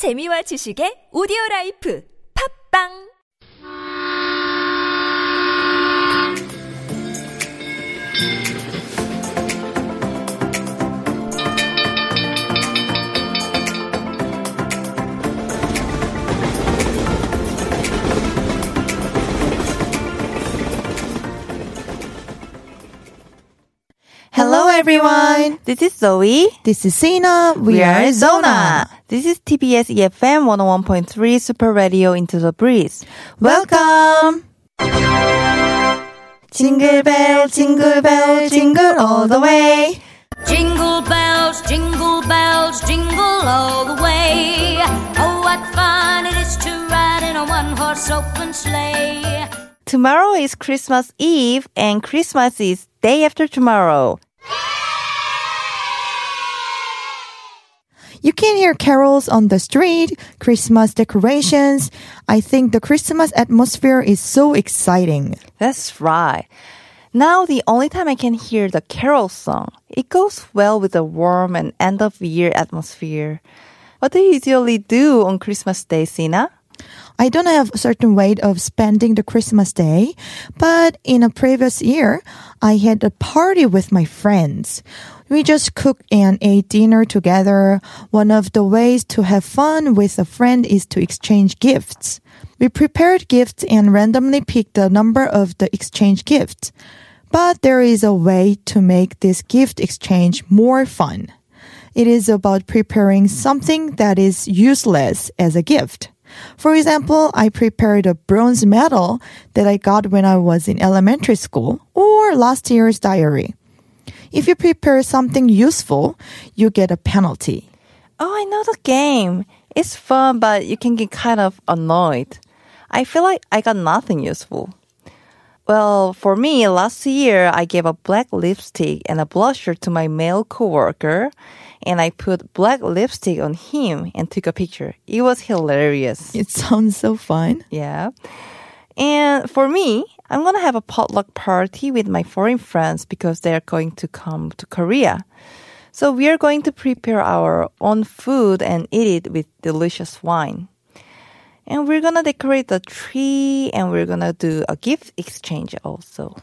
재미와 지식의 오디오 라이프. 팝빵 Hello everyone. This is Zoe. This is Sina. We, are Zona. This is TBS EFM 101.3 Super Radio Into the Breeze. Welcome. Jingle bell, jingle bell, jingle all the way. Jingle bells, jingle bells, jingle all the way. Oh, what fun it is to ride in a one horse open sleigh. Tomorrow is Christmas Eve and Christmas is day after tomorrow. You can hear carols on the street, Christmas decorations. I think the Christmas atmosphere is so exciting. That's right. Now the only time I can hear the carol song. It goes well with the warm and end of year atmosphere. What do you usually do on Christmas Day, Sina? I don't have a certain way of spending the Christmas day, but in a previous year, I had a party with my friends. We just cooked and ate dinner together. One of the ways to have fun with a friend is to exchange gifts. We prepared gifts and randomly picked the number of the exchange gifts. But there is a way to make this gift exchange more fun. It is about preparing something that is useless as a gift. For example, I prepared a bronze medal that I got when I was in elementary school or last year's diary. If you prepare something useful, you get a penalty. Oh, I know the game. It's fun, but you can get kind of annoyed. I feel like I got nothing useful. Well, for me, last year I gave a black lipstick and a blusher to my male coworker, and I put black lipstick on him and took a picture. It was hilarious. It sounds so fun. Yeah. And for me, I'm gonna have a potluck party with my foreign friends because they're going to come to Korea. So we are going to prepare our own food and eat it with delicious wine. And we're gonna decorate the tree and we're gonna do a gift exchange also.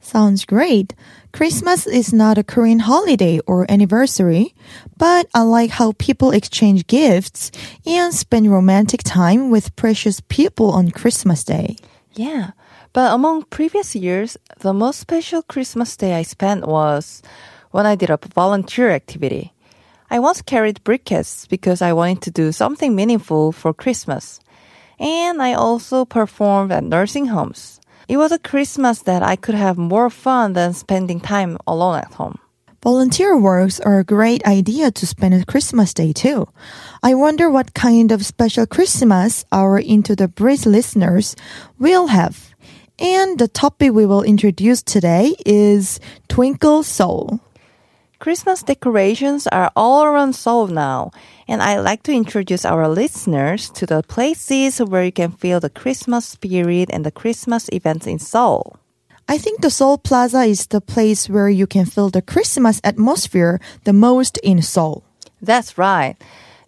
Sounds great. Christmas is not a Korean holiday or anniversary, but I like how people exchange gifts and spend romantic time with precious people on Christmas Day. Yeah. But among previous years, the most special Christmas day I spent was when I did a volunteer activity. I once carried briquettes because I wanted to do something meaningful for Christmas. And I also performed at nursing homes. It was a Christmas that I could have more fun than spending time alone at home. Volunteer works are a great idea to spend a Christmas day too. I wonder what kind of special Christmas our Into the Breeze listeners will have. And the topic we will introduce today is Twinkle Seoul. Christmas decorations are all around Seoul now, and I'd like to introduce our listeners to the places where you can feel the Christmas spirit and the Christmas events in Seoul. I think the Seoul Plaza is the place where you can feel the Christmas atmosphere the most in Seoul. That's right.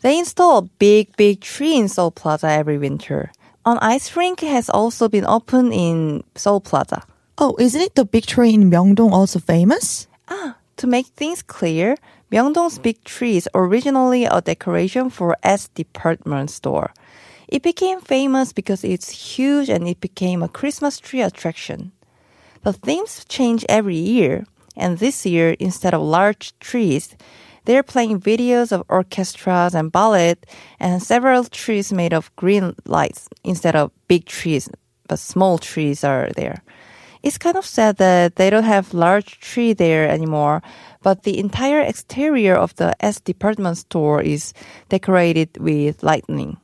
They install a big, big tree in Seoul Plaza every winter. An ice rink has also been opened in Seoul Plaza. Oh, isn't it the big tree in Myeongdong also famous? Ah, to make things clear, Myeongdong's big tree is originally a decoration for S department store. It became famous because it's huge and it became a Christmas tree attraction. The themes change every year, and this year, instead of large trees, they're playing videos of orchestras and ballet and several trees made of green lights instead of big trees, but small trees are there. It's kind of sad that they don't have large tree there anymore, but the entire exterior of the S department store is decorated with lightning.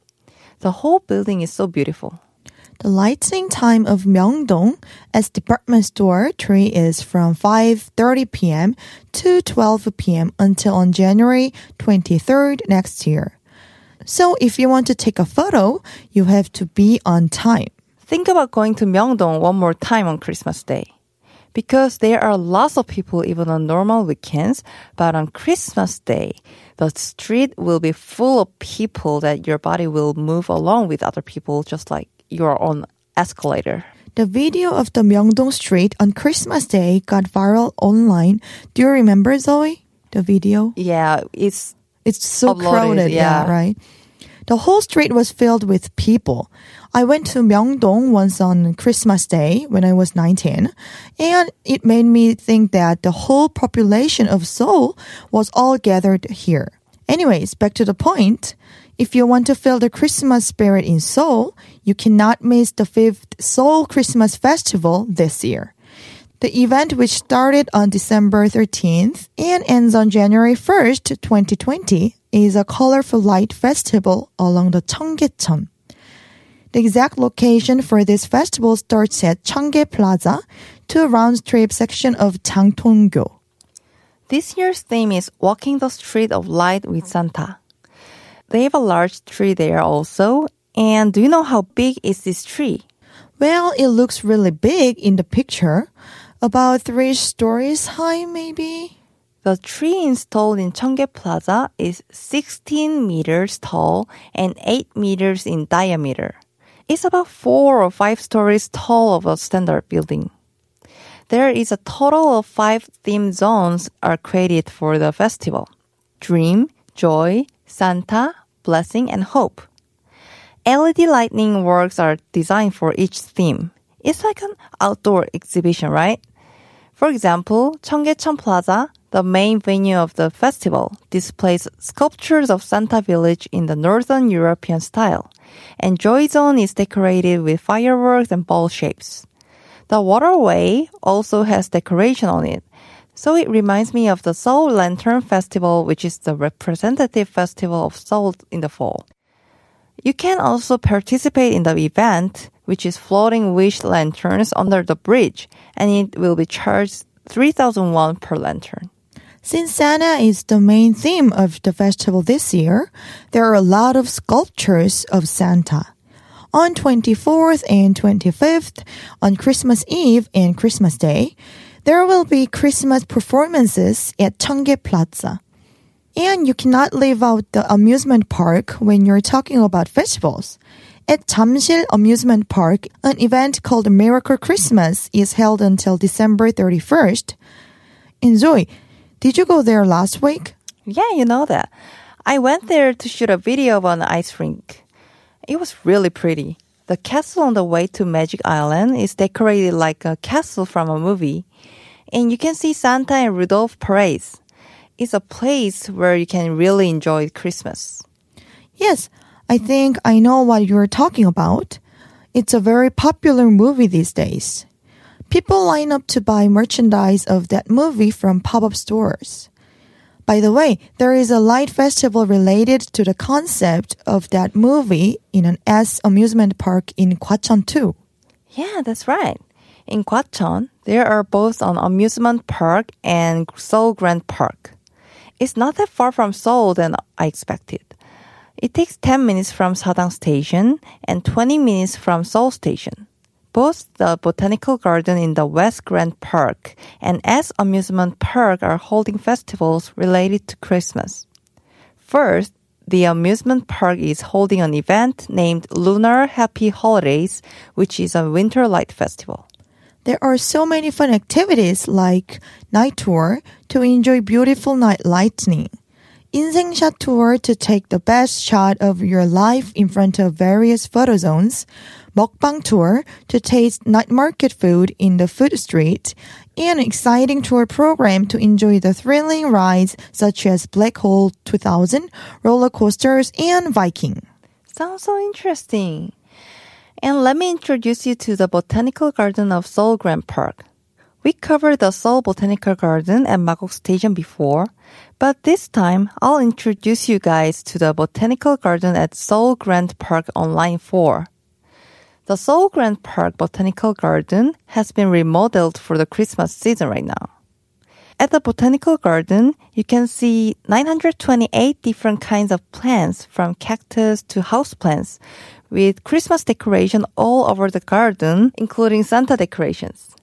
The whole building is so beautiful. The lighting time of Myeongdong as department store tree is from 5:30 p.m. to 12 p.m. until on January 23rd next year. So if you want to take a photo, you have to be on time. Think about going to Myeongdong one more time on Christmas Day. because there are lots of people even on normal weekends, but on Christmas Day, the street will be full of people that your body will move along with other people just like you're on escalator. The video of the Myeongdong street on Christmas Day got viral online. Do you remember, Zoe? The video? Yeah, it's It's so Uploaded, crowded, yeah. yeah. right? The whole street was filled with people. I went to Myeongdong once on Christmas Day when I was 19, and it made me think that the whole population of Seoul was all gathered here. Anyways, back to the point. If you want to feel the Christmas spirit in Seoul, you cannot miss the fifth Seoul Christmas Festival this year. The event, which started on December 13th and ends on January 1st, 2020, is a colorful light festival along the Cheonggyecheon. The exact location for this festival starts at Cheonggye Plaza to a round trip section of Jangtong-gyo. This year's theme is Walking the Street of Light with Santa. They have a large tree there also. And do you know how big is this tree? Well, it looks really big in the picture. About three stories high, maybe? The tree installed in Cheonggye Plaza is 16 meters tall and 8 meters in diameter. It's about 4 or 5 stories tall of a standard building. There is a total of 5 theme zones are created for the festival. Dream, Joy, Santa, Blessing, and Hope. LED lightning works are designed for each theme. It's like an outdoor exhibition, right? For example, Cheonggyecheon Plaza, the main venue of the festival, displays sculptures of Santa Village in the Northern European style, and Joy Zone is decorated with fireworks and ball shapes. The waterway also has decoration on it, so it reminds me of the Seoul Lantern Festival, which is the representative festival of Seoul in the fall. You can also participate in the event, which is floating wish lanterns under the bridge, and it will be charged 3,000 won per lantern. Since Santa is the main theme of the festival this year, there are a lot of sculptures of Santa. On 24th and 25th, on Christmas Eve and Christmas Day, there will be Christmas performances at Cheonggye Plaza. And you cannot leave out the amusement park when you're talking about festivals. At Jamsil Amusement Park, an event called Miracle Christmas is held until December 31st. And Zoe, did you go there last week? Yeah, you know that. I went there to shoot a video of an ice rink. It was really pretty. The castle on the way to Magic Island is decorated like a castle from a movie. And you can see Santa and Rudolph parades. It's a place where you can really enjoy Christmas. Yes, I think I know what you're talking about. It's a very popular movie these days. People line up to buy merchandise of that movie from pop-up stores. By the way, there is a light festival related to the concept of that movie in an S amusement park in Gwacheon too. Yeah, that's right. In Gwacheon, there are both an amusement park and Seoul Grand Park. It's not that far from Seoul than I expected. It takes 10 minutes from Sadang Station and 20 minutes from Seoul Station. Both the Botanical Garden in the West Grand Park and S Amusement Park are holding festivals related to Christmas. First, the amusement park is holding an event named Lunar Happy Holidays, which is a winter light festival. There are so many fun activities like night tour to enjoy beautiful night lightning, 인생샷 tour to take the best shot of your life in front of various photo zones, mukbang tour to taste night market food in the food street, and an exciting tour program to enjoy the thrilling rides such as Black Hole 2000, roller coasters, and Viking. Sounds so interesting. And let me introduce you to the Botanical Garden of Seoul Grand Park. We covered the Seoul Botanical Garden at Magok Station before, but this time I'll introduce you guys to the Botanical Garden at Seoul Grand Park on line 4. The Seoul Grand Park Botanical Garden has been remodeled for the Christmas season right now. At the Botanical Garden, you can see 928 different kinds of plants from cactus to houseplants with Christmas decoration all over the garden, including Santa decorations.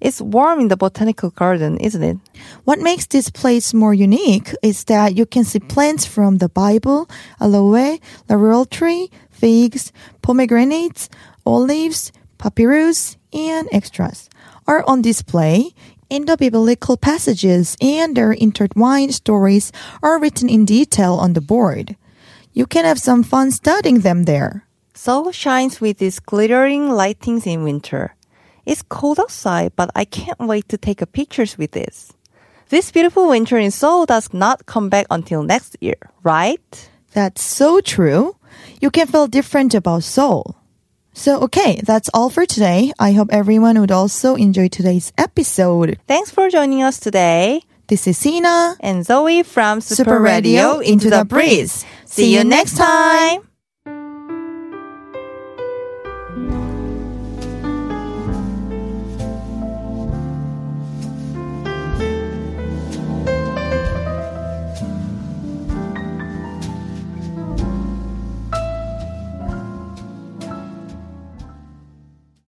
It's warm in the botanical garden, isn't it? What makes this place more unique is that you can see plants from the Bible, aloe, laurel tree, figs, pomegranates, olives, papyrus, and extras are on display. And the biblical passages and their intertwined stories are written in detail on the board. You can have some fun studying them there. Seoul shines with its glittering lightings in winter. It's cold outside, but I can't wait to take a pictures with this. This beautiful winter in Seoul does not come back until next year, right? That's so true. You can feel different about Seoul. So, okay, that's all for today. I hope everyone would also enjoy today's episode. Thanks for joining us today. This is Sina. And Zoe from Super, Super Radio Into the Breeze. See you next time.